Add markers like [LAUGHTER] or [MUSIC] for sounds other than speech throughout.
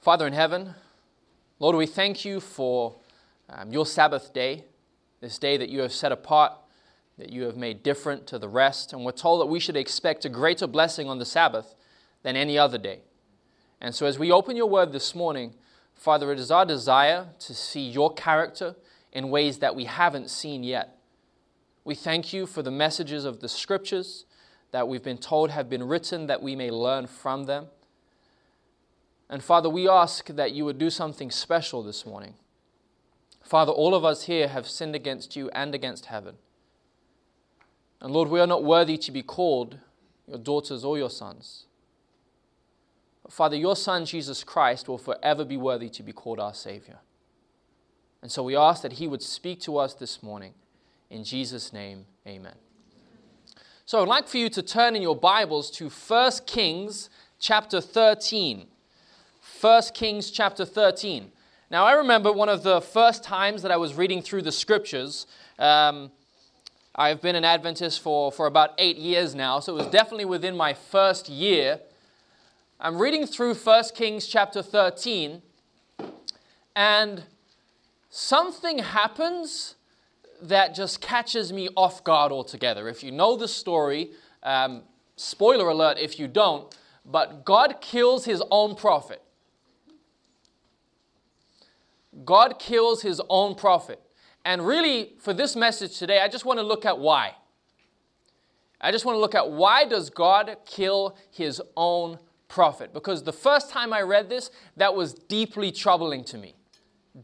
Father in heaven, Lord, we thank you for um, your Sabbath day, this day that you have set apart, that you have made different to the rest. And we're told that we should expect a greater blessing on the Sabbath than any other day. And so, as we open your word this morning, Father, it is our desire to see your character in ways that we haven't seen yet. We thank you for the messages of the scriptures that we've been told have been written that we may learn from them. And Father, we ask that you would do something special this morning. Father, all of us here have sinned against you and against heaven. And Lord, we are not worthy to be called your daughters or your sons. But Father, your Son, Jesus Christ, will forever be worthy to be called our Savior. And so we ask that He would speak to us this morning. In Jesus' name, amen. So I'd like for you to turn in your Bibles to 1 Kings chapter 13. 1 Kings chapter 13. Now, I remember one of the first times that I was reading through the scriptures. Um, I've been an Adventist for, for about eight years now, so it was definitely within my first year. I'm reading through 1 Kings chapter 13, and something happens that just catches me off guard altogether. If you know the story, um, spoiler alert if you don't, but God kills his own prophet. God kills his own prophet. And really, for this message today, I just want to look at why. I just want to look at why does God kill his own prophet? Because the first time I read this, that was deeply troubling to me.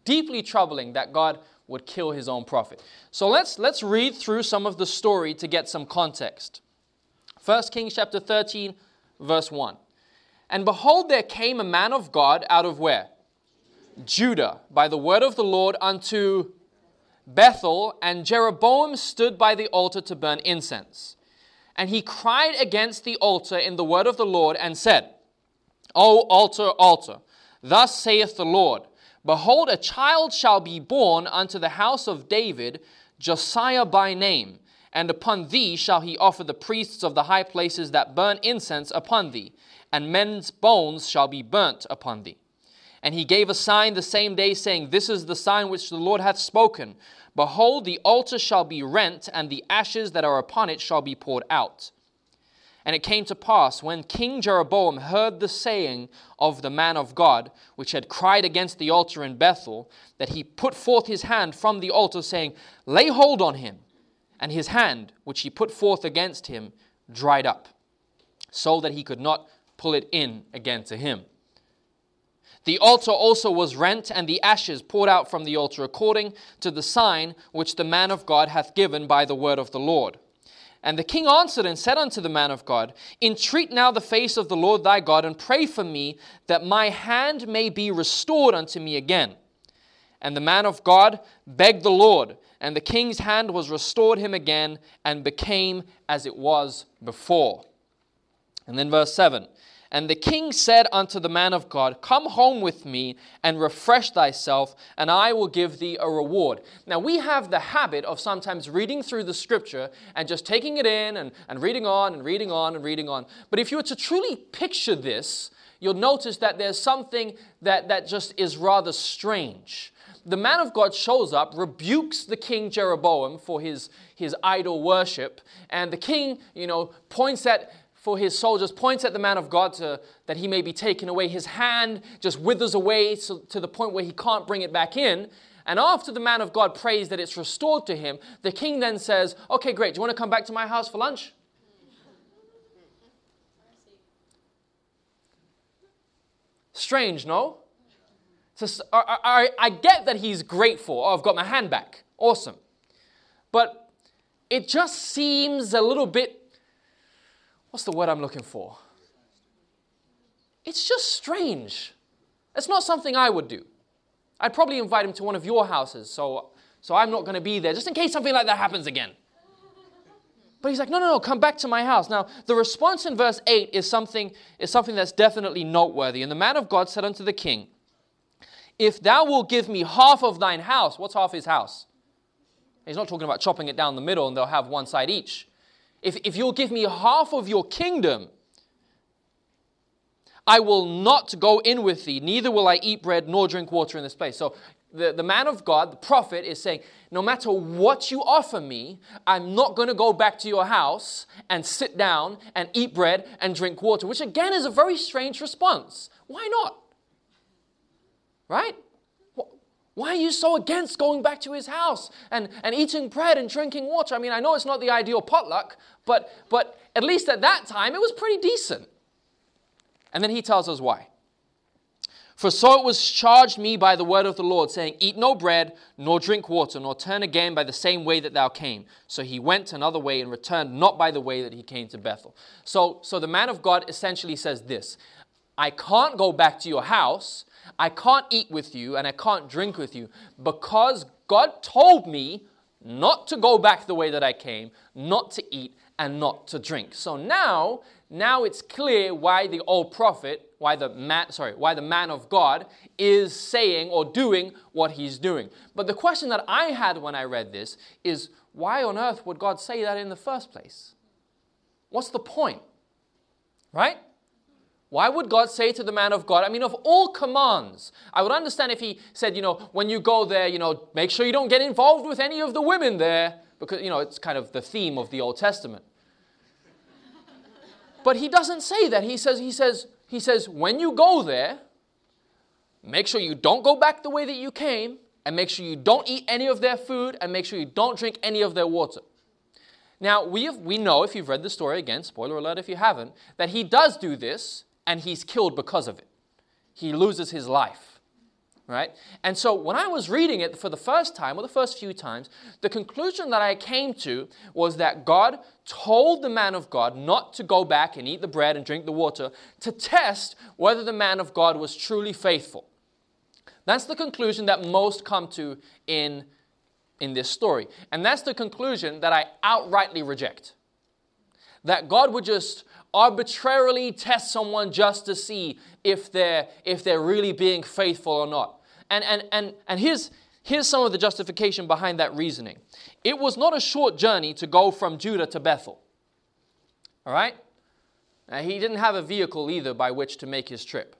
Deeply troubling that God would kill his own prophet. So let's let's read through some of the story to get some context. 1 Kings chapter 13 verse 1. And behold there came a man of God out of where? Judah, by the word of the Lord unto Bethel, and Jeroboam stood by the altar to burn incense. And he cried against the altar in the word of the Lord and said, O altar, altar, thus saith the Lord, Behold, a child shall be born unto the house of David, Josiah by name, and upon thee shall he offer the priests of the high places that burn incense upon thee, and men's bones shall be burnt upon thee. And he gave a sign the same day, saying, This is the sign which the Lord hath spoken. Behold, the altar shall be rent, and the ashes that are upon it shall be poured out. And it came to pass, when King Jeroboam heard the saying of the man of God, which had cried against the altar in Bethel, that he put forth his hand from the altar, saying, Lay hold on him. And his hand, which he put forth against him, dried up, so that he could not pull it in again to him. The altar also was rent, and the ashes poured out from the altar, according to the sign which the man of God hath given by the word of the Lord. And the king answered and said unto the man of God, Entreat now the face of the Lord thy God, and pray for me, that my hand may be restored unto me again. And the man of God begged the Lord, and the king's hand was restored him again, and became as it was before. And then verse 7 and the king said unto the man of God, Come home with me and refresh thyself, and I will give thee a reward. Now, we have the habit of sometimes reading through the scripture and just taking it in and, and reading on and reading on and reading on. But if you were to truly picture this, you'll notice that there's something that, that just is rather strange. The man of God shows up, rebukes the king Jeroboam for his, his idol worship, and the king, you know, points at for his soldiers, points at the man of God to, that he may be taken away. His hand just withers away to, to the point where he can't bring it back in. And after the man of God prays that it's restored to him, the king then says, Okay, great. Do you want to come back to my house for lunch? Strange, no? So, I, I, I get that he's grateful. Oh, I've got my hand back. Awesome. But it just seems a little bit what's the word I'm looking for? It's just strange. It's not something I would do. I'd probably invite him to one of your houses, so, so I'm not going to be there, just in case something like that happens again. But he's like, no, no, no, come back to my house. Now, the response in verse 8 is something, is something that's definitely noteworthy. And the man of God said unto the king, If thou wilt give me half of thine house, what's half his house? He's not talking about chopping it down the middle and they'll have one side each if, if you'll give me half of your kingdom, I will not go in with thee, neither will I eat bread nor drink water in this place. So the, the man of God, the prophet, is saying, No matter what you offer me, I'm not going to go back to your house and sit down and eat bread and drink water, which again is a very strange response. Why not? Right? Why are you so against going back to his house and, and eating bread and drinking water? I mean, I know it's not the ideal potluck, but, but at least at that time it was pretty decent. And then he tells us why. For so it was charged me by the word of the Lord, saying, Eat no bread, nor drink water, nor turn again by the same way that thou came. So he went another way and returned not by the way that he came to Bethel. So, so the man of God essentially says this I can't go back to your house, I can't eat with you, and I can't drink with you, because God told me not to go back the way that I came, not to eat, and not to drink. So now, now it's clear why the old prophet why the man, sorry, why the man of God is saying or doing what he's doing. But the question that I had when I read this is why on earth would God say that in the first place? What's the point? Right? Why would God say to the man of God, I mean, of all commands, I would understand if he said, you know, when you go there, you know, make sure you don't get involved with any of the women there, because, you know, it's kind of the theme of the Old Testament. But he doesn't say that. He says, he says, he says, when you go there, make sure you don't go back the way that you came, and make sure you don't eat any of their food, and make sure you don't drink any of their water. Now, we, have, we know, if you've read the story, again, spoiler alert if you haven't, that he does do this, and he's killed because of it. He loses his life right? And so when I was reading it for the first time, or the first few times, the conclusion that I came to was that God told the man of God not to go back and eat the bread and drink the water to test whether the man of God was truly faithful. That's the conclusion that most come to in, in this story. And that's the conclusion that I outrightly reject. That God would just arbitrarily test someone just to see if they're, if they're really being faithful or not. And, and, and, and here's, here's some of the justification behind that reasoning. It was not a short journey to go from Judah to Bethel. All right? Now, he didn't have a vehicle either by which to make his trip.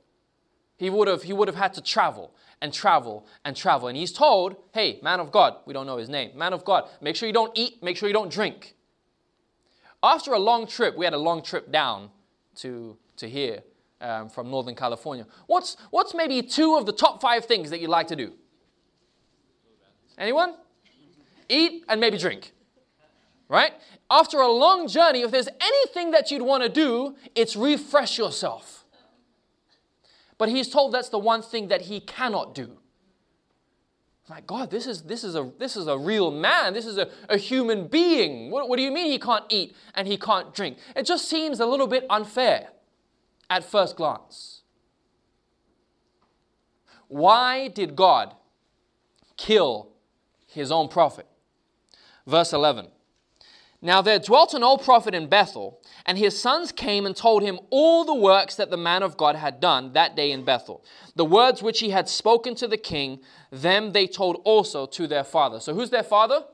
He would have, he would have had to travel and travel and travel. And he's told, hey, man of God, we don't know his name, man of God, make sure you don't eat, make sure you don't drink. After a long trip, we had a long trip down to, to here um, from Northern California. What's, what's maybe two of the top five things that you'd like to do? Anyone? Eat and maybe drink. Right? After a long journey, if there's anything that you'd want to do, it's refresh yourself. But he's told that's the one thing that he cannot do. My God, this is, this is, a, this is a real man. This is a, a human being. What, what do you mean he can't eat and he can't drink? It just seems a little bit unfair at first glance. Why did God kill his own prophet? Verse 11. Now there dwelt an old prophet in Bethel, and his sons came and told him all the works that the man of God had done that day in Bethel. The words which he had spoken to the king, them they told also to their father. So who's their father?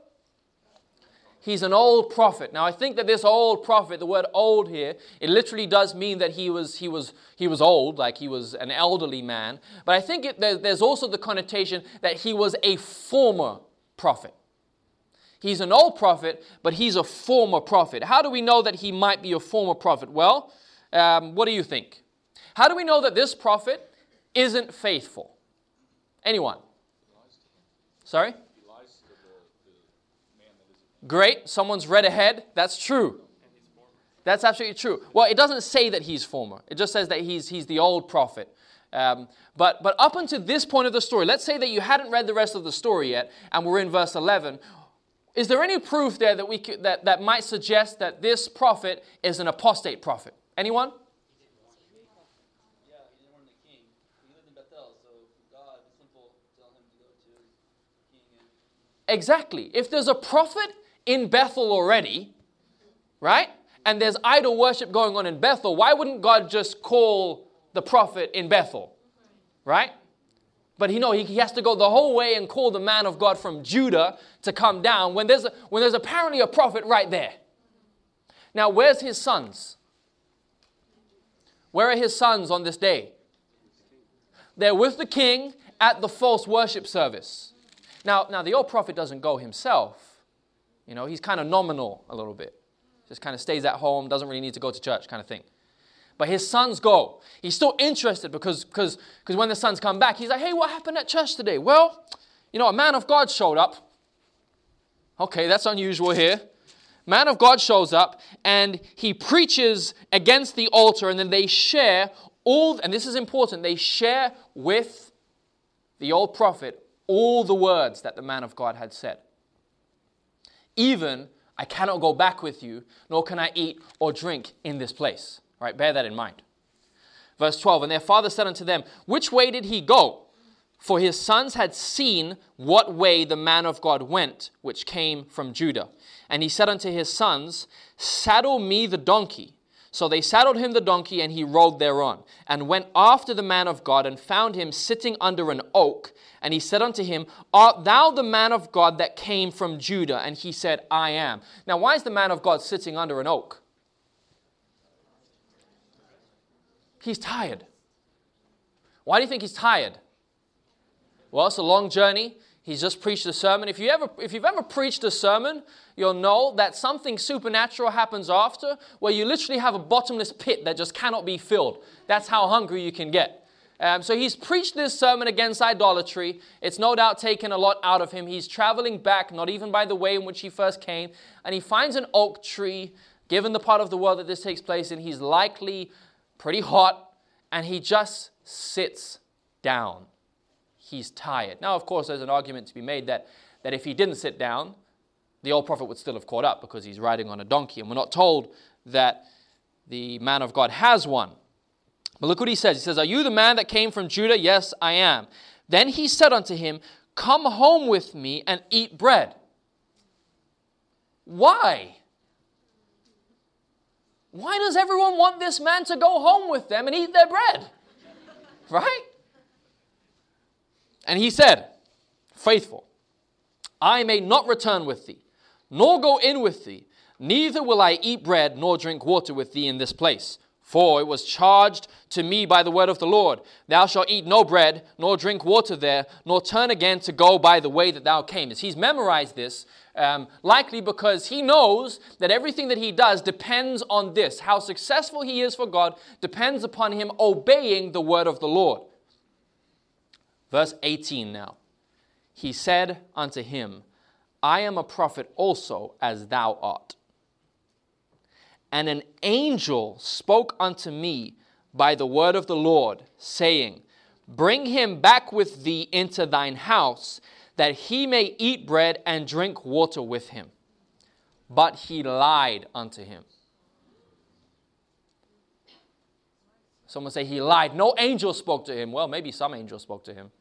he's an old prophet. Now, I think that this old prophet, the word old here, it literally does mean that he was, he was, he was old, like he was an elderly man. But I think it, there, there's also the connotation that he was a former prophet. He's an old prophet, but he's a former prophet. How do we know that he might be a former prophet? Well, um, what do you think? How do we know that this prophet isn't faithful? Anyone? Sorry? Great, someone's read ahead. That's true. That's absolutely true. Well, it doesn't say that he's former, it just says that he's, he's the old prophet. Um, but, but up until this point of the story, let's say that you hadn't read the rest of the story yet, and we're in verse 11. Is there any proof there that, we could, that, that might suggest that this prophet is an apostate prophet? Anyone? Exactly. If there's a prophet in Bethel already, right? And there's idol worship going on in Bethel, why wouldn't God just call the prophet in Bethel? Right? But he know, he, he has to go the whole way and call the man of God from Judah to come down when there's, when there's apparently a prophet right there. Now, where's his sons? Where are his sons on this day? They're with the king at the false worship service. Now, now the old prophet doesn't go himself. You know, he's kind of nominal a little bit. Just kind of stays at home, doesn't really need to go to church, kind of thing. But his sons go. He's still interested because because because when the sons come back, he's like, hey, what happened at church today? Well, you know, a man of God showed up. Okay, that's unusual here. Man of God shows up and he preaches against the altar, and then they share all, and this is important, they share with the old prophet all the words that the man of God had said. Even, I cannot go back with you, nor can I eat or drink in this place. All right, bear that in mind. Verse 12 And their father said unto them, Which way did he go? For his sons had seen what way the man of God went, which came from Judah. And he said unto his sons, Saddle me the donkey. So they saddled him the donkey, and he rode thereon, and went after the man of God, and found him sitting under an oak. And he said unto him, Art thou the man of God that came from Judah? And he said, I am. Now, why is the man of God sitting under an oak? He's tired. Why do you think he's tired? Well, it's a long journey. He's just preached a sermon. If, you ever, if you've ever preached a sermon, you'll know that something supernatural happens after where you literally have a bottomless pit that just cannot be filled. That's how hungry you can get. Um, so he's preached this sermon against idolatry. It's no doubt taken a lot out of him. He's traveling back, not even by the way in which he first came, and he finds an oak tree, given the part of the world that this takes place in. He's likely pretty hot, and he just sits down he's tired. Now, of course, there's an argument to be made that, that if he didn't sit down, the old prophet would still have caught up because he's riding on a donkey. And we're not told that the man of God has one. But look what he says. He says, Are you the man that came from Judah? Yes, I am. Then he said unto him, Come home with me and eat bread. Why? Why does everyone want this man to go home with them and eat their bread? Right? And he said, Faithful, I may not return with thee, nor go in with thee, neither will I eat bread nor drink water with thee in this place. For it was charged to me by the word of the Lord, Thou shalt eat no bread, nor drink water there, nor turn again to go by the way that thou camest. He's memorized this, um, likely because he knows that everything that he does depends on this. How successful he is for God depends upon him obeying the word of the Lord. Verse 18 now. He said unto him, I am a prophet also, as thou art. And an angel spoke unto me by the word of the Lord, saying, Bring him back with thee into thine house, that he may eat bread and drink water with him. But he lied unto him. Someone say he lied. No angel spoke to him. Well, maybe some angel spoke to him.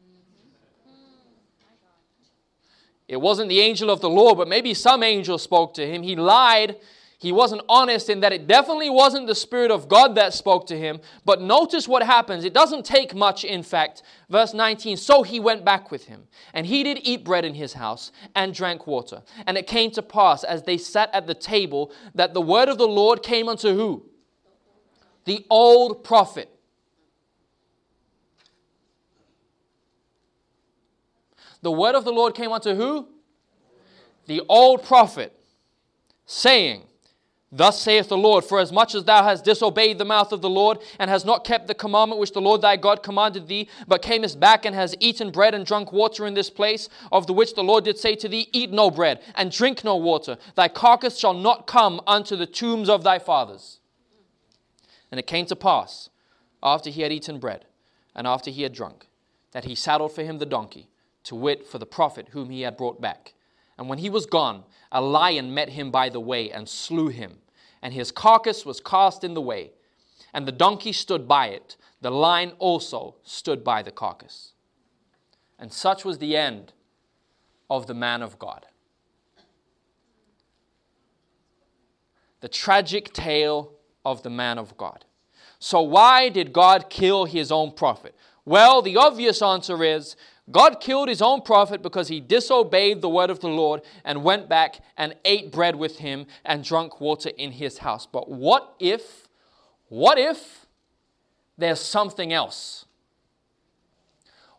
It wasn't the angel of the Lord, but maybe some angel spoke to him. He lied. He wasn't honest in that it definitely wasn't the Spirit of God that spoke to him. But notice what happens. It doesn't take much, in fact. Verse 19 So he went back with him, and he did eat bread in his house and drank water. And it came to pass, as they sat at the table, that the word of the Lord came unto who? The old prophet. the word of the Lord came unto who? The old prophet, saying, Thus saith the Lord, for as much as thou hast disobeyed the mouth of the Lord, and hast not kept the commandment which the Lord thy God commanded thee, but camest back and hast eaten bread and drunk water in this place, of the which the Lord did say to thee, Eat no bread, and drink no water, thy carcass shall not come unto the tombs of thy fathers. And it came to pass, after he had eaten bread, and after he had drunk, that he saddled for him the donkey, to wit, for the prophet whom he had brought back. And when he was gone, a lion met him by the way and slew him, and his carcass was cast in the way. And the donkey stood by it, the lion also stood by the carcass. And such was the end of the man of God. The tragic tale of the man of God. So, why did God kill his own prophet? Well, the obvious answer is God killed his own prophet because he disobeyed the word of the Lord and went back and ate bread with him and drank water in his house. But what if, what if there's something else?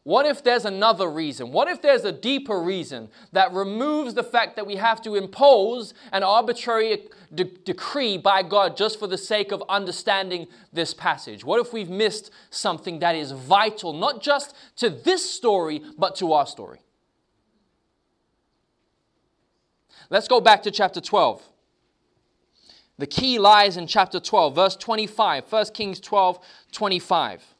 What if there's another reason? What if there's a deeper reason that removes the fact that we have to impose an arbitrary de- decree by God just for the sake of understanding this passage? What if we've missed something that is vital, not just to this story, but to our story? Let's go back to chapter 12. The key lies in chapter 12, verse 25, 1 Kings 12, 25.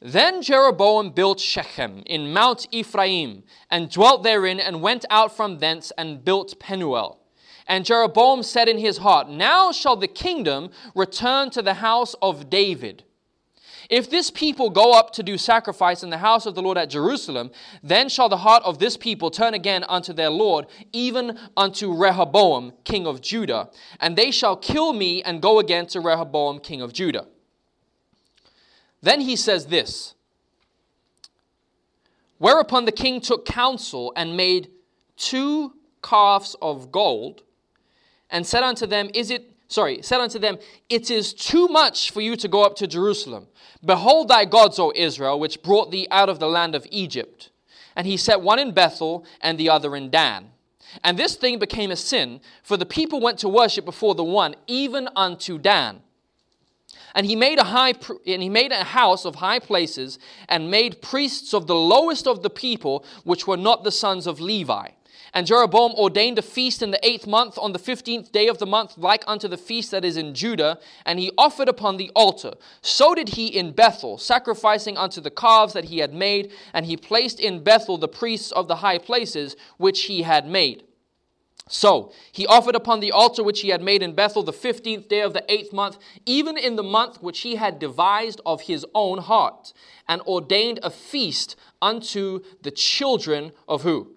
Then Jeroboam built Shechem in Mount Ephraim, and dwelt therein, and went out from thence and built Penuel. And Jeroboam said in his heart, Now shall the kingdom return to the house of David. If this people go up to do sacrifice in the house of the Lord at Jerusalem, then shall the heart of this people turn again unto their Lord, even unto Rehoboam, king of Judah. And they shall kill me and go again to Rehoboam, king of Judah. Then he says this Whereupon the king took counsel and made two calves of gold and said unto them, Is it, sorry, said unto them, It is too much for you to go up to Jerusalem. Behold thy gods, O Israel, which brought thee out of the land of Egypt. And he set one in Bethel and the other in Dan. And this thing became a sin, for the people went to worship before the one, even unto Dan. And he made a high and he made a house of high places and made priests of the lowest of the people which were not the sons of Levi. And Jeroboam ordained a feast in the eighth month on the fifteenth day of the month, like unto the feast that is in Judah, and he offered upon the altar. So did he in Bethel, sacrificing unto the calves that he had made, and he placed in Bethel the priests of the high places which he had made. So he offered upon the altar which he had made in Bethel the fifteenth day of the eighth month, even in the month which he had devised of his own heart, and ordained a feast unto the children of who?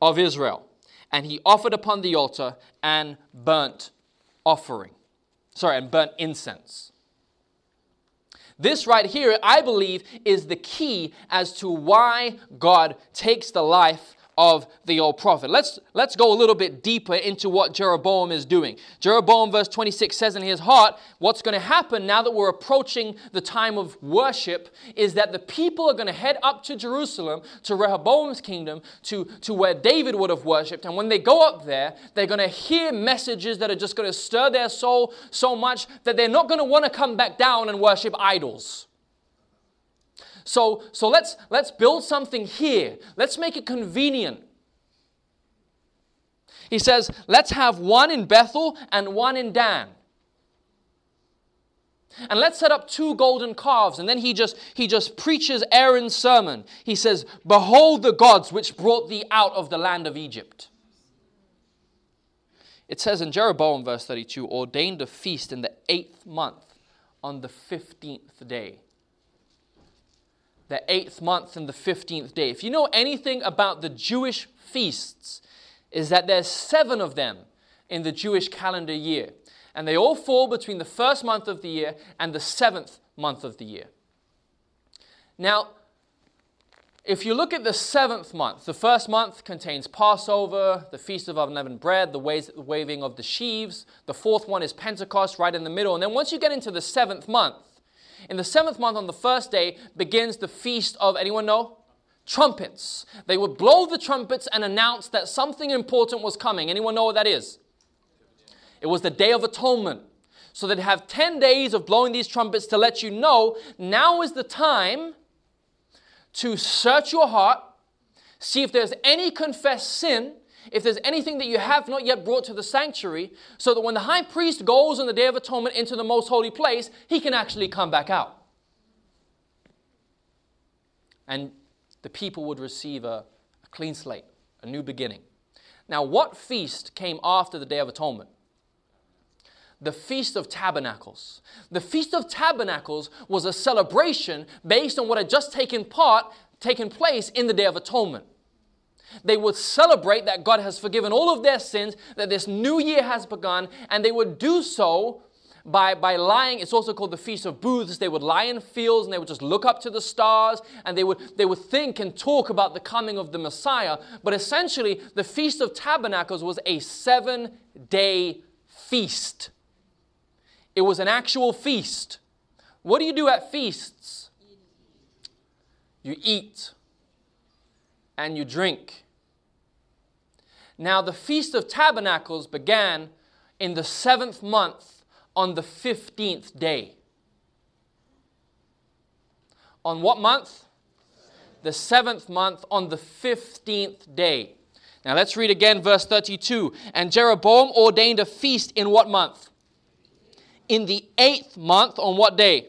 Of Israel. And he offered upon the altar and burnt offering. Sorry, and burnt incense. This right here, I believe, is the key as to why God takes the life of the old prophet. Let's, let's go a little bit deeper into what Jeroboam is doing. Jeroboam, verse 26, says in his heart, what's going to happen now that we're approaching the time of worship is that the people are going to head up to Jerusalem, to Rehoboam's kingdom, to, to where David would have worshipped. And when they go up there, they're going to hear messages that are just going to stir their soul so much that they're not going to want to come back down and worship idols. So, so let's, let's build something here. Let's make it convenient. He says, let's have one in Bethel and one in Dan. And let's set up two golden calves. And then he just, he just preaches Aaron's sermon. He says, Behold the gods which brought thee out of the land of Egypt. It says in Jeroboam, verse 32, ordained a feast in the eighth month on the 15th day the eighth month and the 15th day. If you know anything about the Jewish feasts, is that there's seven of them in the Jewish calendar year. And they all fall between the first month of the year and the seventh month of the year. Now, if you look at the seventh month, the first month contains Passover, the Feast of Unleavened Bread, the waving of the sheaves. The fourth one is Pentecost, right in the middle. And then once you get into the seventh month, in the seventh month, on the first day, begins the feast of, anyone know? Trumpets. They would blow the trumpets and announce that something important was coming. Anyone know what that is? It was the Day of Atonement. So they'd have 10 days of blowing these trumpets to let you know now is the time to search your heart, see if there's any confessed sin, if there's anything that you have not yet brought to the sanctuary, so that when the high priest goes on the Day of Atonement into the most holy place, he can actually come back out. And the people would receive a, a clean slate, a new beginning. Now, what feast came after the Day of Atonement? the Feast of Tabernacles. The Feast of Tabernacles was a celebration based on what had just taken part, taken place in the Day of Atonement. They would celebrate that God has forgiven all of their sins, that this new year has begun, and they would do so by, by lying. It's also called the Feast of Booths. They would lie in fields and they would just look up to the stars and they would, they would think and talk about the coming of the Messiah. But essentially, the Feast of Tabernacles was a seven day feast. It was an actual feast What do you do at feasts? You eat and you drink. Now, the Feast of Tabernacles began in the seventh month on the 15th day. On what month? The seventh month on the 15th day. Now let's read again verse 32. And Jeroboam ordained a feast in what month? In the eighth month, on what day?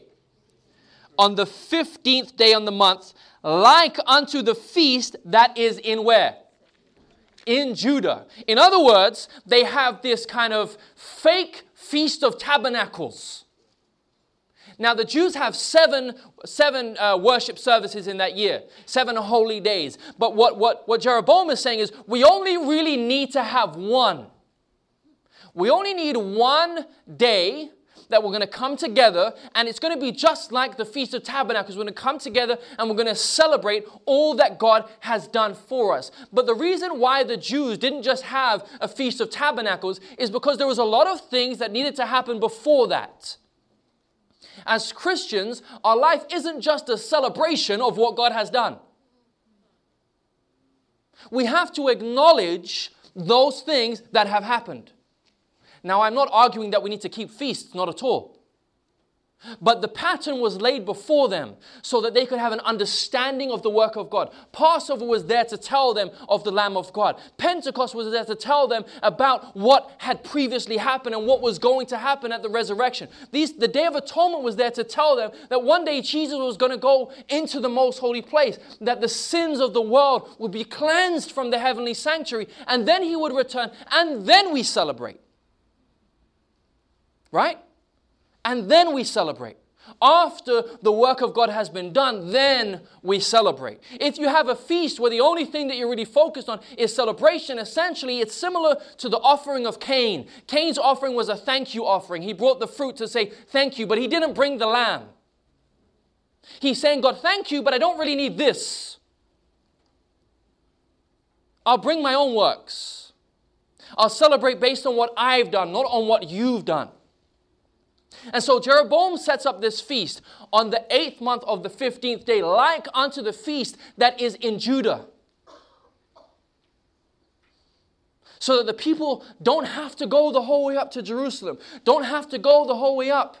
On the 15th day on the month, like unto the feast that is in where? In Judah. In other words, they have this kind of fake feast of tabernacles now, the Jews have seven, seven uh, worship services in that year, seven holy days. But what, what, what Jeroboam is saying is we only really need to have one. We only need one day that we're going to come together, and it's going to be just like the Feast of Tabernacles. We're going to come together and we're going to celebrate all that God has done for us. But the reason why the Jews didn't just have a Feast of Tabernacles is because there was a lot of things that needed to happen before that. As Christians, our life isn't just a celebration of what God has done. We have to acknowledge those things that have happened. Now, I'm not arguing that we need to keep feasts, not at all. But the pattern was laid before them so that they could have an understanding of the work of God. Passover was there to tell them of the Lamb of God. Pentecost was there to tell them about what had previously happened and what was going to happen at the resurrection. These, the Day of Atonement was there to tell them that one day Jesus was going to go into the most holy place, that the sins of the world would be cleansed from the heavenly sanctuary, and then he would return, and then we celebrate. Right? and then we celebrate. After the work of God has been done, then we celebrate. If you have a feast where the only thing that you're really focused on is celebration, essentially it's similar to the offering of Cain. Cain's offering was a thank you offering. He brought the fruit to say thank you, but he didn't bring the lamb. He's saying, God, thank you, but I don't really need this. I'll bring my own works. I'll celebrate based on what I've done, not on what you've done. And so Jeroboam sets up this feast on the eighth month of the 15th day, like unto the feast that is in Judah. So that the people don't have to go the whole way up to Jerusalem, don't have to go the whole way up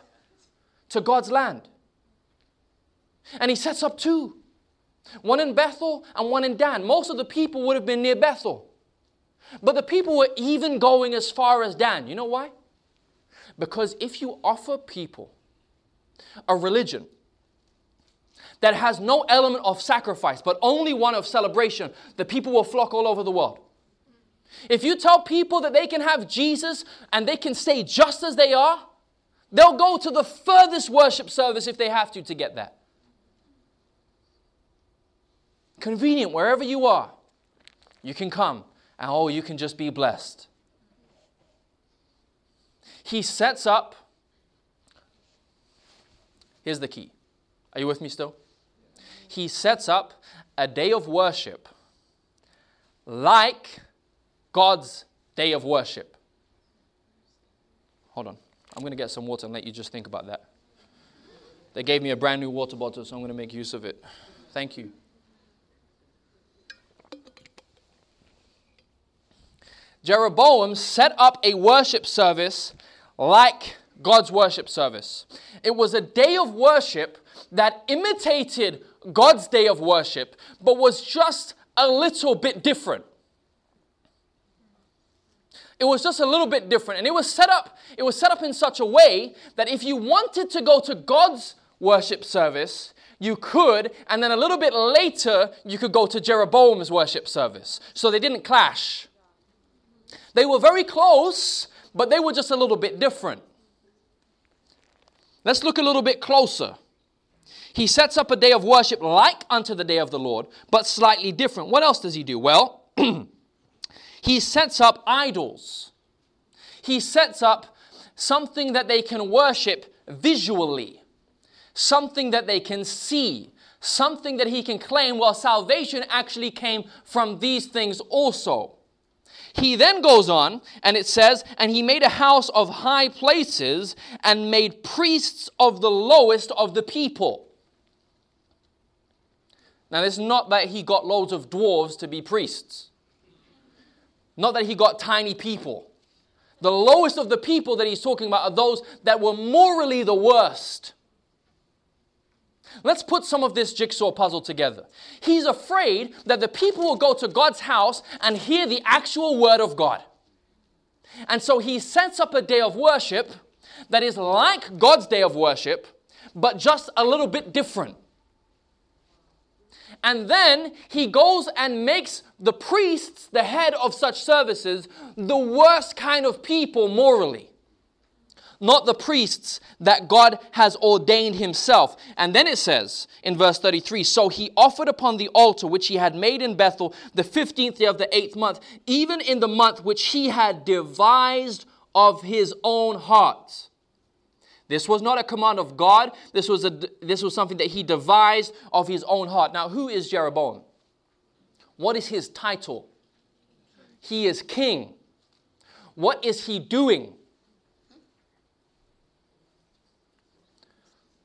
to God's land. And he sets up two one in Bethel and one in Dan. Most of the people would have been near Bethel. But the people were even going as far as Dan. You know why? Because if you offer people a religion that has no element of sacrifice, but only one of celebration, the people will flock all over the world. If you tell people that they can have Jesus and they can stay just as they are, they'll go to the furthest worship service if they have to to get that. Convenient, wherever you are, you can come and oh, you can just be blessed he sets up. Here's the key. Are you with me still? He sets up a day of worship like God's day of worship. Hold on. I'm going to get some water and let you just think about that. They gave me a brand new water bottle, so I'm going to make use of it. Thank you. Jeroboam set up a worship service like God's worship service. It was a day of worship that imitated God's day of worship, but was just a little bit different. It was just a little bit different. And it was set up, it was set up in such a way that if you wanted to go to God's worship service, you could, and then a little bit later, you could go to Jeroboam's worship service. So they didn't clash. They were very close, but they were just a little bit different. Let's look a little bit closer. He sets up a day of worship like unto the day of the Lord, but slightly different. What else does he do? Well, [CLEARS THROAT] he sets up idols. He sets up something that they can worship visually, something that they can see, something that he can claim, well, salvation actually came from these things also. He then goes on and it says, And he made a house of high places and made priests of the lowest of the people. Now, it's not that he got loads of dwarves to be priests, not that he got tiny people. The lowest of the people that he's talking about are those that were morally the worst. Let's put some of this jigsaw puzzle together. He's afraid that the people will go to God's house and hear the actual word of God. And so he sets up a day of worship that is like God's day of worship, but just a little bit different. And then he goes and makes the priests, the head of such services, the worst kind of people morally not the priests that God has ordained himself. And then it says in verse 33 So he offered upon the altar which he had made in Bethel the 15th day of the eighth month, even in the month which he had devised of his own heart. This was not a command of God. This was, a, this was something that he devised of his own heart. Now, who is Jeroboam? What is his title? He is king. What is he doing?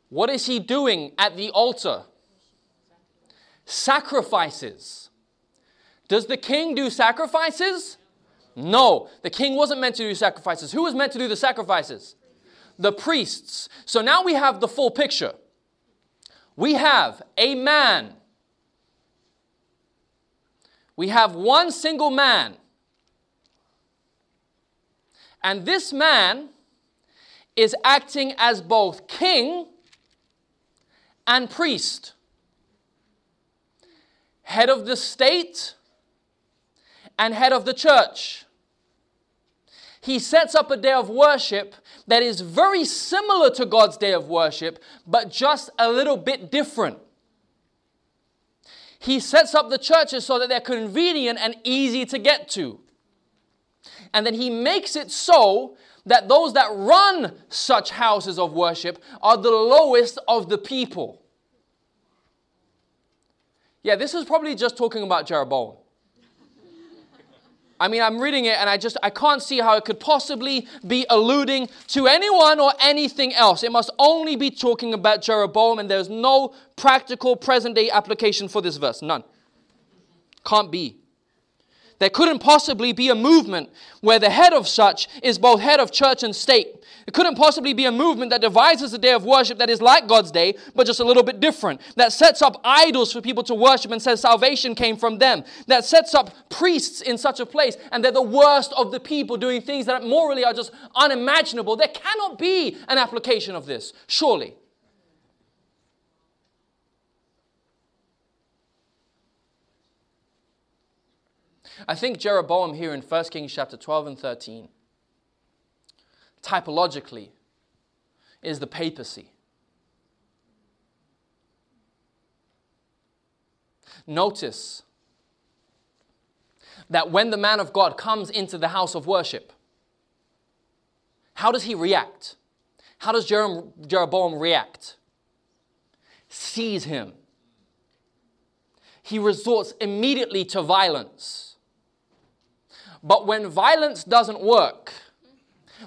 What is he doing at the altar? Sacrifices. Does the king do sacrifices? No, the king wasn't meant to do sacrifices. Who was meant to do the sacrifices? The priests. So now we have the full picture. We have a man. We have one single man. And this man is acting as both king and priest, head of the state and head of the church. He sets up a day of worship that is very similar to God's day of worship, but just a little bit different. He sets up the churches so that they're convenient and easy to get to. And then he makes it so that those that run such houses of worship are the lowest of the people. Yeah, this is probably just talking about Jeroboam. I mean, I'm reading it and I just I can't see how it could possibly be alluding to anyone or anything else. It must only be talking about Jeroboam and there's no practical present day application for this verse. None. Can't be. There couldn't possibly be a movement where the head of such is both head of church and state. It couldn't possibly be a movement that devises a day of worship that is like God's day, but just a little bit different. That sets up idols for people to worship and says salvation came from them. That sets up priests in such a place and they're the worst of the people doing things that morally are just unimaginable. There cannot be an application of this, surely. I think Jeroboam here in 1 Kings chapter 12 and 13, typologically, is the papacy. Notice that when the man of God comes into the house of worship, how does he react? How does Jeroboam react? Sees him. He resorts immediately to violence. But when violence doesn't work,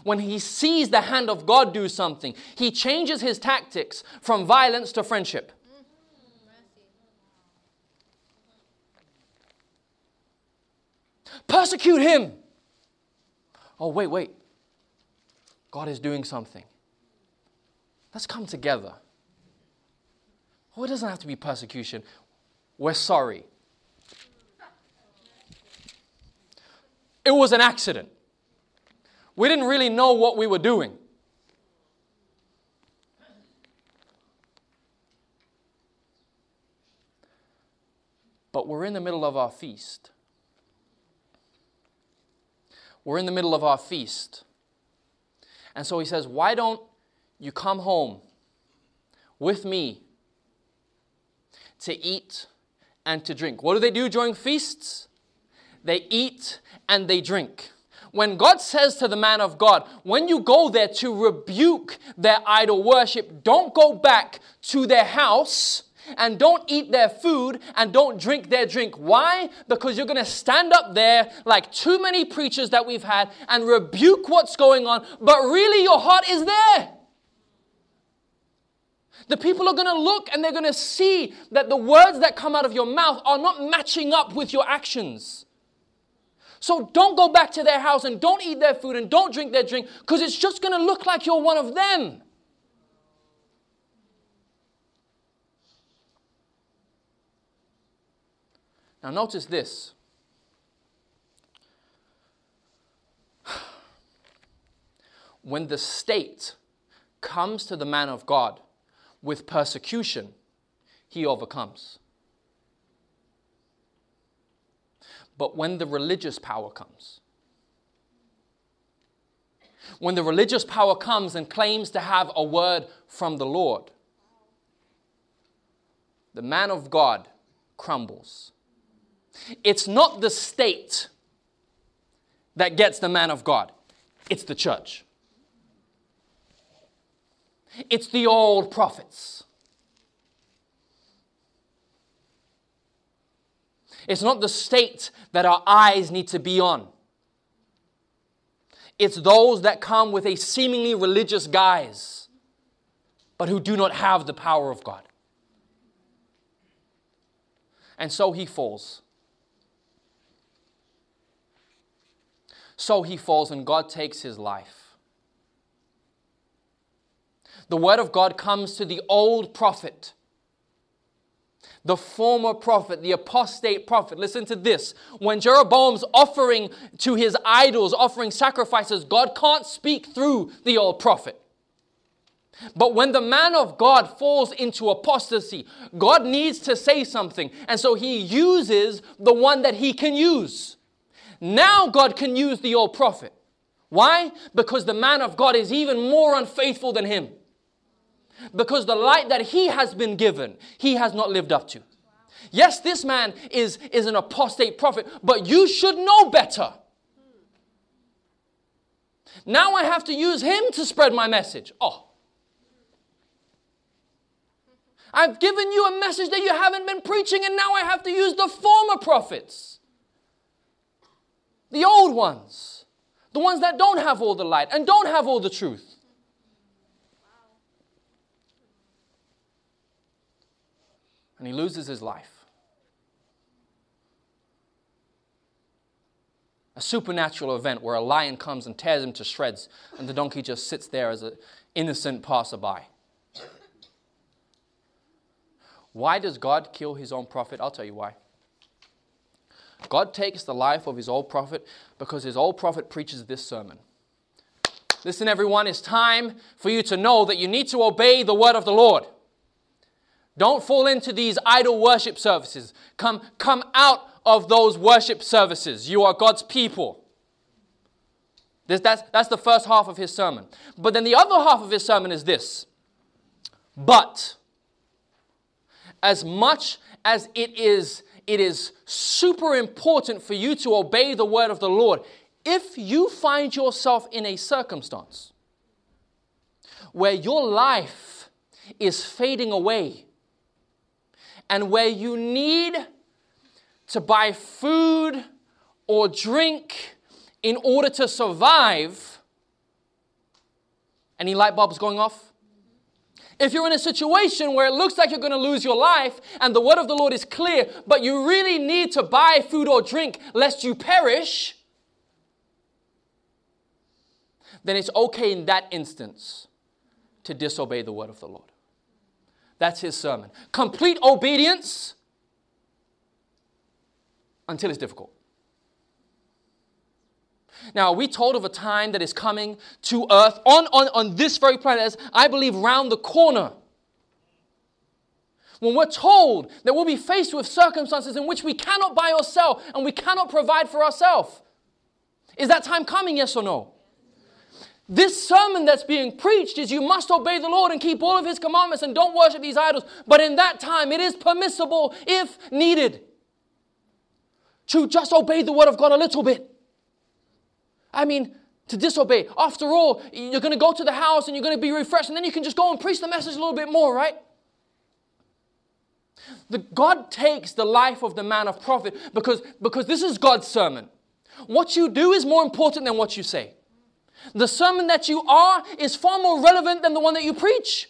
when he sees the hand of God do something, he changes his tactics from violence to friendship. Persecute him. Oh, wait, wait. God is doing something. Let's come together. Oh, it doesn't have to be persecution. We're sorry. It was an accident. We didn't really know what we were doing. But we're in the middle of our feast. We're in the middle of our feast. And so he says, Why don't you come home with me to eat and to drink? What do they do during feasts? They eat and they drink. When God says to the man of God, when you go there to rebuke their idol worship, don't go back to their house and don't eat their food and don't drink their drink. Why? Because you're going to stand up there like too many preachers that we've had and rebuke what's going on, but really your heart is there. The people are going to look and they're going to see that the words that come out of your mouth are not matching up with your actions. So don't go back to their house and don't eat their food and don't drink their drink because it's just going to look like you're one of them. Now, notice this. [SIGHS] When the state comes to the man of God with persecution, he overcomes. But when the religious power comes, when the religious power comes and claims to have a word from the Lord, the man of God crumbles. It's not the state that gets the man of God, it's the church. It's the old prophets. It's not the state that our eyes need to be on. It's those that come with a seemingly religious guise, but who do not have the power of God. And so he falls. So he falls, and God takes his life. The word of God comes to the old prophet, the former prophet, the apostate prophet. Listen to this. When Jeroboam's offering to his idols, offering sacrifices, God can't speak through the old prophet. But when the man of God falls into apostasy, God needs to say something. And so he uses the one that he can use. Now God can use the old prophet. Why? Because the man of God is even more unfaithful than him. Because the light that he has been given, he has not lived up to. Yes, this man is, is an apostate prophet, but you should know better. Now I have to use him to spread my message. Oh. I've given you a message that you haven't been preaching, and now I have to use the former prophets. The old ones. The ones that don't have all the light and don't have all the truth. And he loses his life. A supernatural event where a lion comes and tears him to shreds, and the donkey just sits there as an innocent passerby. Why does God kill his own prophet? I'll tell you why. God takes the life of his old prophet because his old prophet preaches this sermon. Listen, everyone, it's time for you to know that you need to obey the word of the Lord. Don't fall into these idol worship services. Come, come out of those worship services. You are God's people. This, that's, that's the first half of his sermon. But then the other half of his sermon is this. But as much as it is it is super important for you to obey the word of the Lord. If you find yourself in a circumstance where your life is fading away and where you need to buy food or drink in order to survive, any light bulbs going off? If you're in a situation where it looks like you're going to lose your life and the word of the Lord is clear, but you really need to buy food or drink lest you perish, then it's okay in that instance to disobey the word of the Lord. That's his sermon. Complete obedience until it's difficult. Now, we told of a time that is coming to earth on, on, on this very planet, as I believe, round the corner? When we're told that we'll be faced with circumstances in which we cannot buy or sell and we cannot provide for ourselves. Is that time coming, yes or no? This sermon that's being preached is you must obey the Lord and keep all of His commandments and don't worship these idols. But in that time, it is permissible, if needed, to just obey the Word of God a little bit. I mean, to disobey. After all, you're going to go to the house and you're going to be refreshed, and then you can just go and preach the message a little bit more, right? The, God takes the life of the man of prophet because, because this is God's sermon. What you do is more important than what you say. The sermon that you are is far more relevant than the one that you preach.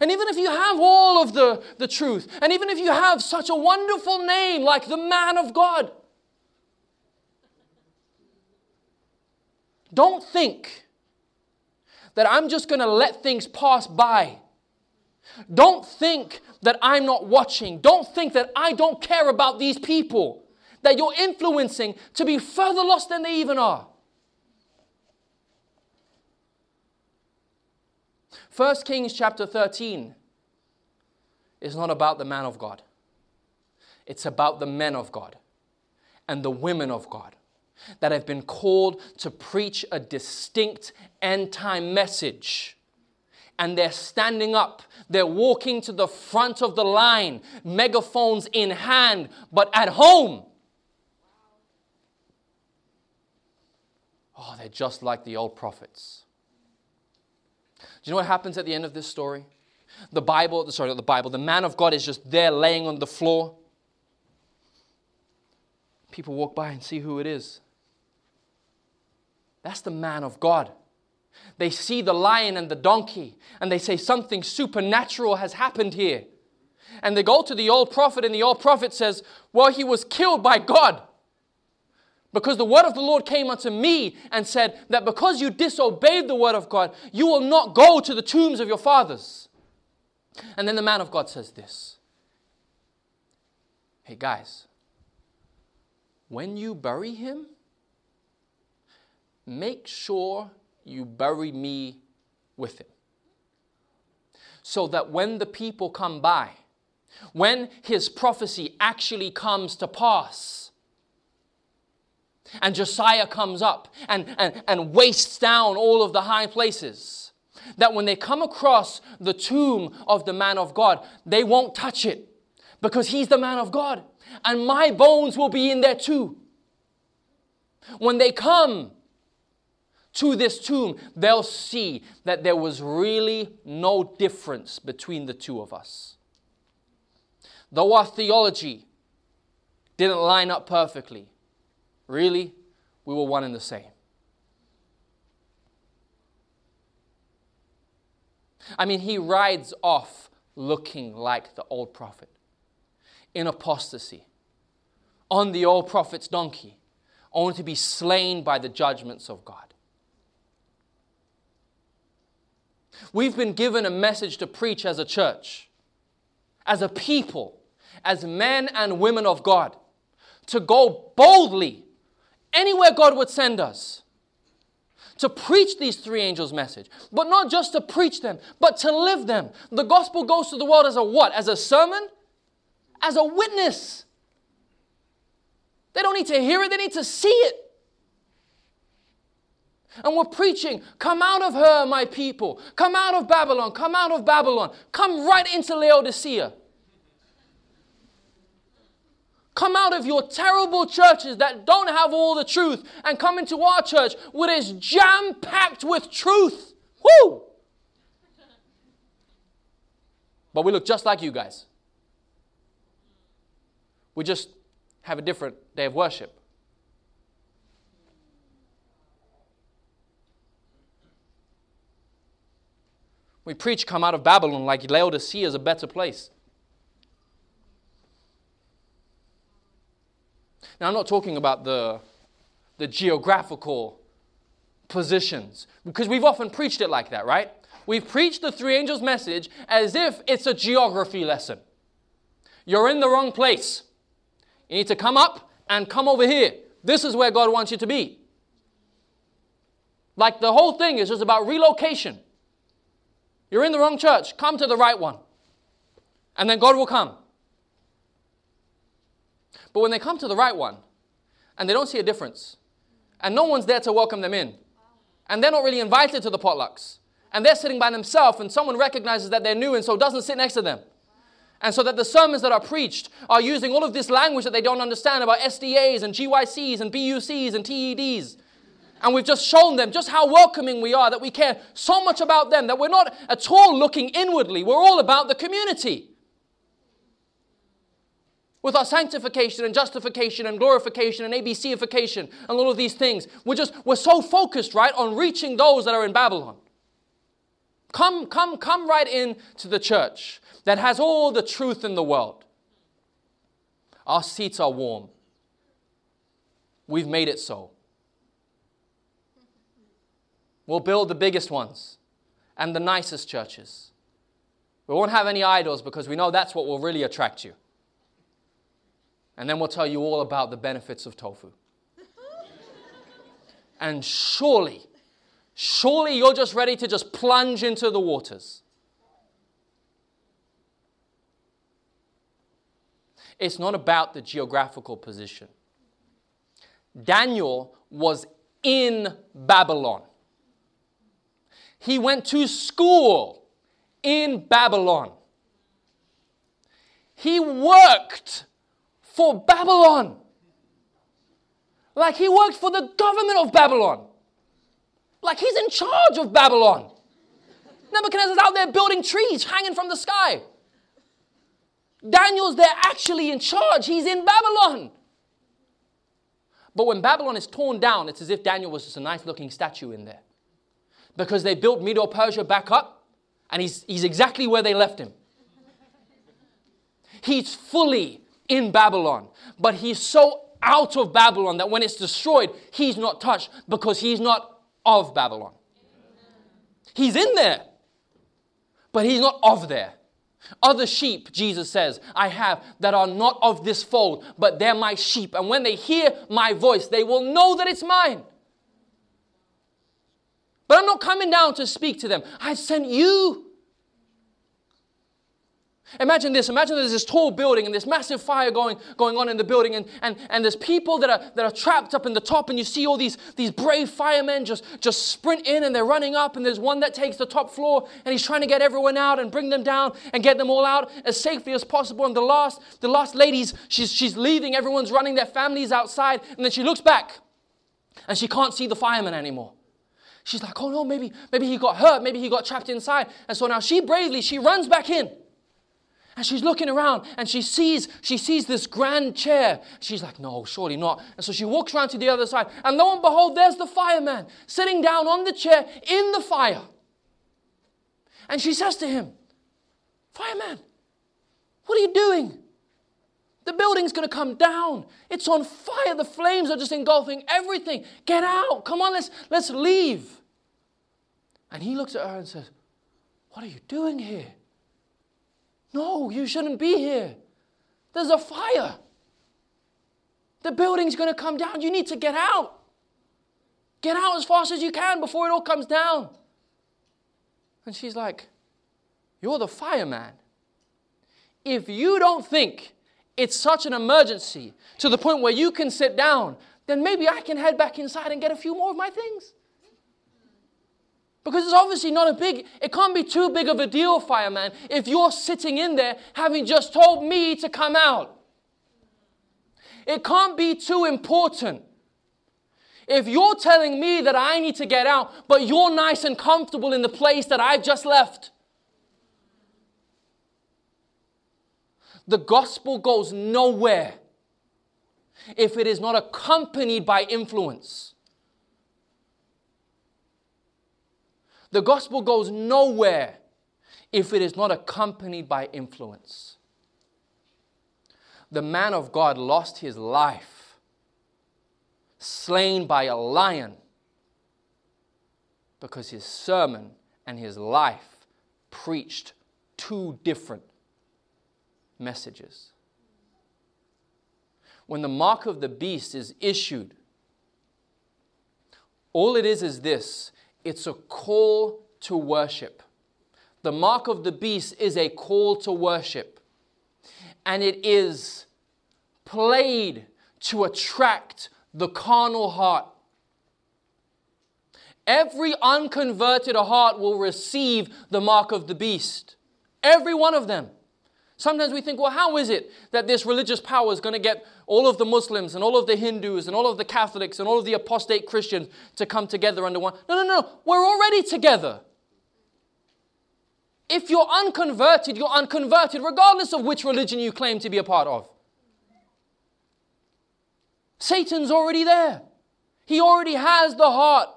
And even if you have all of the, the truth, and even if you have such a wonderful name like the man of God, don't think that I'm just going to let things pass by. Don't think that I'm not watching. Don't think that I don't care about these people that you're influencing to be further lost than they even are. 1 Kings chapter 13 is not about the man of God, it's about the men of God and the women of God that have been called to preach a distinct end time message. And they're standing up, they're walking to the front of the line, megaphones in hand, but at home. Oh, they're just like the old prophets. Do you know what happens at the end of this story? The Bible, sorry, not the Bible, the man of God is just there laying on the floor. People walk by and see who it is. That's the man of God. They see the lion and the donkey and they say something supernatural has happened here. And they go to the old prophet, and the old prophet says, Well, he was killed by God. Because the word of the Lord came unto me and said that because you disobeyed the word of God, you will not go to the tombs of your fathers. And then the man of God says this Hey, guys, when you bury him, make sure you bury me with him. So that when the people come by, when his prophecy actually comes to pass, and Josiah comes up and, and, and wastes down all of the high places. That when they come across the tomb of the man of God, they won't touch it because he's the man of God. And my bones will be in there too. When they come to this tomb, they'll see that there was really no difference between the two of us. Though our theology didn't line up perfectly, Really? We were one and the same. I mean, he rides off looking like the old prophet in apostasy on the old prophet's donkey, only to be slain by the judgments of God. We've been given a message to preach as a church, as a people, as men and women of God, to go boldly anywhere God would send us to preach these three angels' message, but not just to preach them, but to live them. The gospel goes to the world as a what? As a sermon? As a witness. They don't need to hear it, they need to see it. And we're preaching, come out of her, my people. Come out of Babylon. Come out of Babylon. Come right into Laodicea. Come out of your terrible churches that don't have all the truth and come into our church, which is jam packed with truth. Woo! But we look just like you guys. We just have a different day of worship. We preach, come out of Babylon like Laodicea is a better place. Now, I'm not talking about the, the geographical positions, because we've often preached it like that, right? We've preached the three angels' message as if it's a geography lesson. You're in the wrong place. You need to come up and come over here. This is where God wants you to be. Like the whole thing is just about relocation. You're in the wrong church, come to the right one. And then God will come. But when they come to the right one and they don't see a difference, and no one's there to welcome them in, and they're not really invited to the potlucks, and they're sitting by themselves, and someone recognizes that they're new and so doesn't sit next to them. And so that the sermons that are preached are using all of this language that they don't understand about SDAs and GYCs and BUCs and TEDs. And we've just shown them just how welcoming we are, that we care so much about them, that we're not at all looking inwardly. We're all about the community. With our sanctification and justification and glorification and ABCification and all of these things, we're just, we're so focused, right, on reaching those that are in Babylon. Come, come, come right in to the church that has all the truth in the world. Our seats are warm. We've made it so. We'll build the biggest ones and the nicest churches. We won't have any idols because we know that's what will really attract you. And then we'll tell you all about the benefits of tofu. and surely, surely you're just ready to just plunge into the waters. It's not about the geographical position. Daniel was in Babylon. He went to school in Babylon. He worked for Babylon. Like he worked for the government of Babylon. Like he's in charge of Babylon. Nebuchadnezzar's out there building trees hanging from the sky. Daniel's there actually in charge. He's in Babylon. But when Babylon is torn down, it's as if Daniel was just a nice looking statue in there. Because they built Medo Persia back up, and he's, he's exactly where they left him. He's fully in Babylon, but he's so out of Babylon that when it's destroyed, he's not touched because he's not of Babylon. He's in there, but he's not of there. Other sheep, Jesus says, I have that are not of this fold, but they're my sheep. And when they hear my voice, they will know that it's mine. But I'm not coming down to speak to them. I sent you. Imagine this. Imagine there's this tall building and this massive fire going, going on in the building, and, and, and there's people that are, that are trapped up in the top, and you see all these, these brave firemen just, just sprint in and they're running up, and there's one that takes the top floor and he's trying to get everyone out and bring them down and get them all out as safely as possible. And the last, the last lady's she's, she's leaving, everyone's running, their families outside, and then she looks back and she can't see the fireman anymore. She's like, oh no, maybe, maybe he got hurt, maybe he got trapped inside. And so now she bravely, she runs back in. And she's looking around and she sees, she sees this grand chair. She's like, no, surely not. And so she walks around to the other side. And lo and behold, there's the fireman sitting down on the chair in the fire. And she says to him, Fireman, what are you doing? The building's going to come down. It's on fire. The flames are just engulfing everything. Get out. Come on, let's, let's leave. And he looks at her and says, What are you doing here? No, you shouldn't be here. There's a fire. The building's going to come down. You need to get out. Get out as fast as you can before it all comes down. And she's like, You're the fireman. If you don't think it's such an emergency to the point where you can sit down, then maybe I can head back inside and get a few more of my things. Because it's obviously not a big, it can't be too big of a deal, fireman, if you're sitting in there having just told me to come out. It can't be too important. If you're telling me that I need to get out, but you're nice and comfortable in the place that I've just left, the gospel goes nowhere if it is not accompanied by influence. The gospel goes nowhere if it is not accompanied by influence. The man of God lost his life, slain by a lion, because his sermon and his life preached two different messages. When the mark of the beast is issued, all it is is this it's a call to worship. The mark of the beast is a call to worship. And it is played to attract the carnal heart. Every unconverted heart will receive the mark of the beast. Every one of them. Sometimes we think, well, how is it that this religious power is going to get all of the Muslims and all of the Hindus and all of the Catholics and all of the apostate Christians to come together under one? No, no, no. We're already together. If you're unconverted, you're unconverted, regardless of which religion you claim to be a part of. Satan's already there, he already has the heart.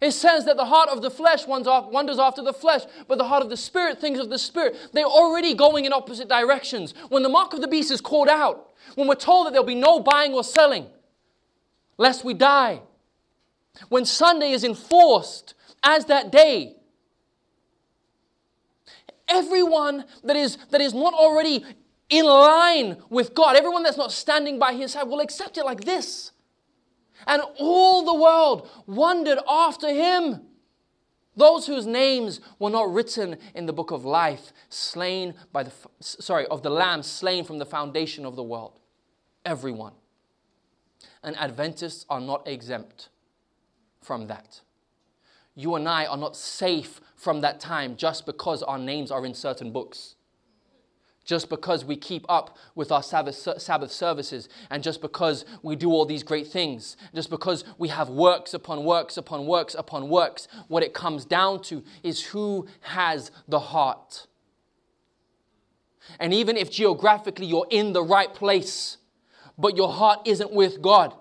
It says that the heart of the flesh wanders after the flesh, but the heart of the spirit thinks of the spirit. They're already going in opposite directions. When the mark of the beast is called out, when we're told that there'll be no buying or selling, lest we die, when Sunday is enforced as that day, everyone that is, that is not already in line with God, everyone that's not standing by his side will accept it like this. And all the world wondered after him. Those whose names were not written in the book of life, slain by the, sorry, of the Lamb, slain from the foundation of the world. Everyone. And Adventists are not exempt from that. You and I are not safe from that time just because our names are in certain books. Just because we keep up with our Sabbath, services, and just because we do all these great things, just because we have works upon works upon works upon works, what it comes down to is who has the heart. And even if geographically you're in the right place, but your heart isn't with God,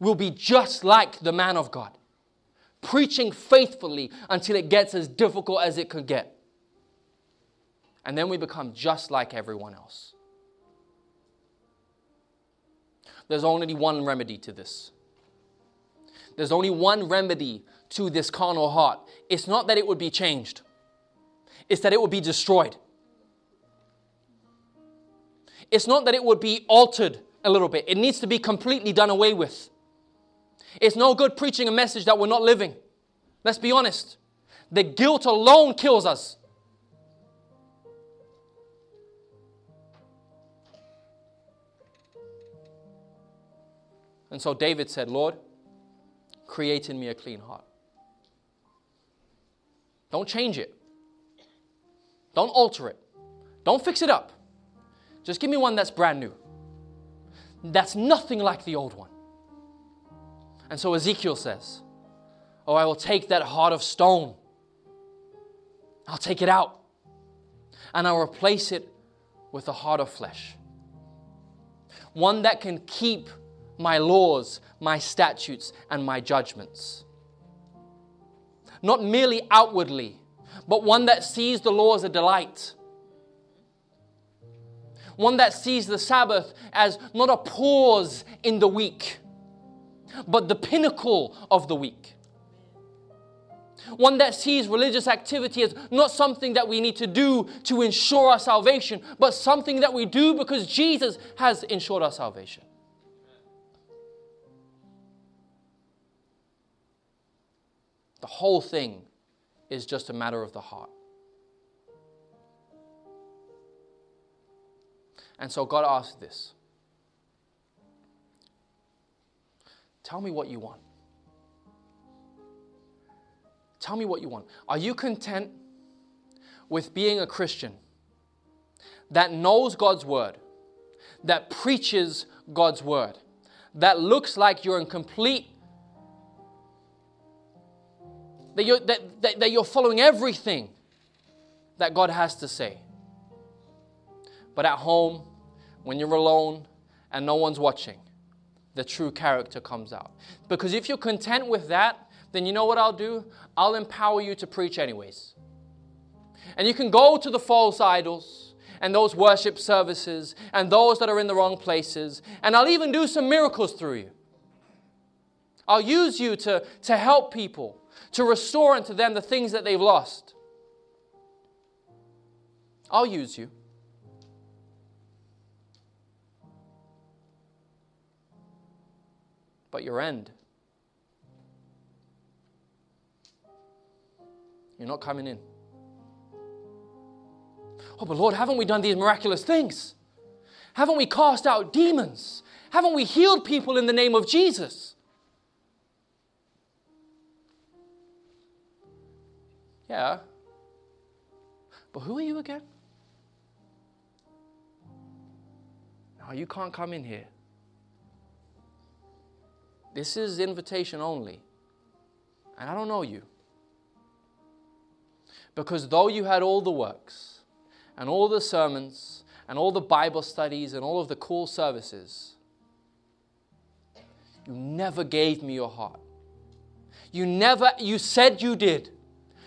will be just like the man of God preaching faithfully until it gets as difficult as it could get. And then we become just like everyone else. There's only one remedy to this. There's only one remedy to this carnal heart. It's not that it would be changed, it's that it would be destroyed. It's not that it would be altered a little bit, it needs to be completely done away with. It's no good preaching a message that we're not living. Let's be honest. The guilt alone kills us. And so David said, Lord, create in me a clean heart. Don't change it. Don't alter it. Don't fix it up. Just give me one that's brand new. That's nothing like the old one. And so Ezekiel says, Oh, I will take that heart of stone. I'll take it out. And I'll replace it with a heart of flesh. One that can keep my laws, my statutes, and my judgments. Not merely outwardly, but one that sees the law as a delight. One that sees the Sabbath as not a pause in the week, but the pinnacle of the week. One that sees religious activity as not something that we need to do to ensure our salvation, but something that we do because Jesus has ensured our salvation. The whole thing is just a matter of the heart. And so God asked this Tell me what you want. Tell me what you want. Are you content with being a Christian that knows God's word, that preaches God's word, that looks like you're in complete, that you're, that, that, that you're following everything that God has to say? But at home, when you're alone and no one's watching, the true character comes out. Because if you're content with that, then you know what I'll do? I'll empower you to preach anyways. And you can go to the false idols and those worship services and those that are in the wrong places, and I'll even do some miracles through you. I'll use you to, to help people, to restore unto them the things that they've lost. I'll use you. but your end. You're not coming in. Oh, but Lord, haven't we done these miraculous things? Haven't we cast out demons? Haven't we healed people in the name of Jesus? Yeah. But who are you again? No, you can't come in here. This is invitation only. And I don't know you. Because though you had all the works and all the sermons and all the Bible studies and all of the cool services, you never gave me your heart. You never, you said you did.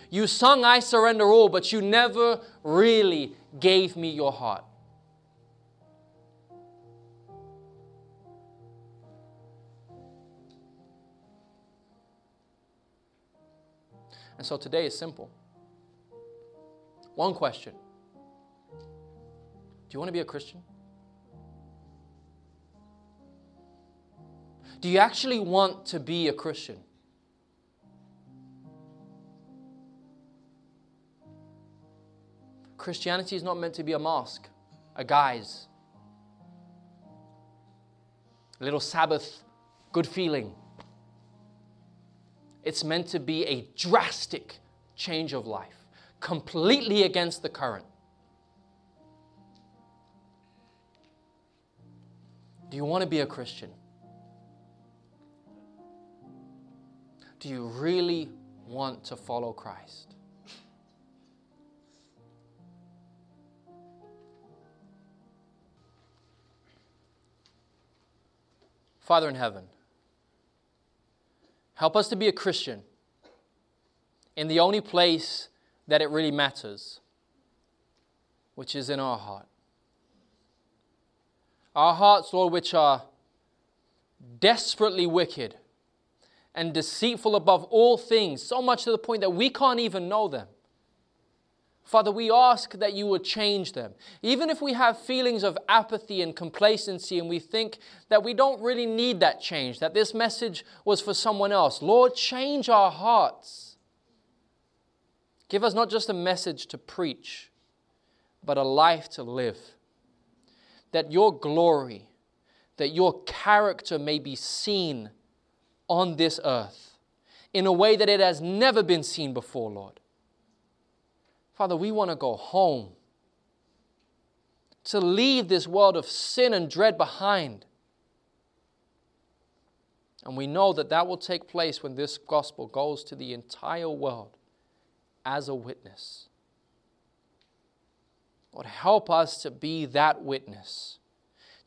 You sung I surrender all, but you never really gave me your heart. And so today is simple. One question Do you want to be a Christian? Do you actually want to be a Christian? Christianity is not meant to be a mask, a guise, a little Sabbath good feeling. It's meant to be a drastic change of life, completely against the current. Do you want to be a Christian? Do you really want to follow Christ? Father in heaven, help us to be a Christian in the only place that it really matters, which is in our heart. Our hearts, Lord, which are desperately wicked and deceitful above all things, so much to the point that we can't even know them. Father, we ask that you would change them. Even if we have feelings of apathy and complacency and we think that we don't really need that change, that this message was for someone else, Lord, change our hearts. Give us not just a message to preach, but a life to live. That your glory, that your character may be seen on this earth in a way that it has never been seen before, Lord. Father, we want to go home, to leave this world of sin and dread behind. And we know that that will take place when this gospel goes to the entire world as a witness. Lord, help us to be that witness,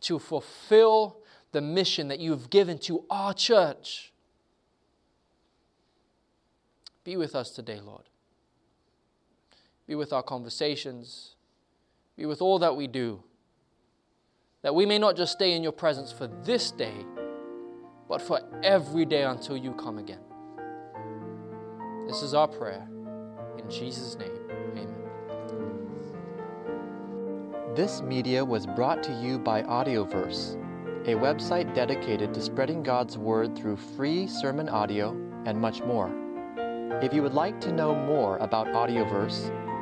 to fulfill the mission that you've given to our church. Be with us today, Lord be with our conversations, be with all that we do, that we may not just stay in your presence for this day, but for every day until you come again. This is our prayer. In Jesus' name, amen. This media was brought to you by Audioverse, a website dedicated to spreading God's Word through free sermon audio and much more. If you would like to know more about Audioverse,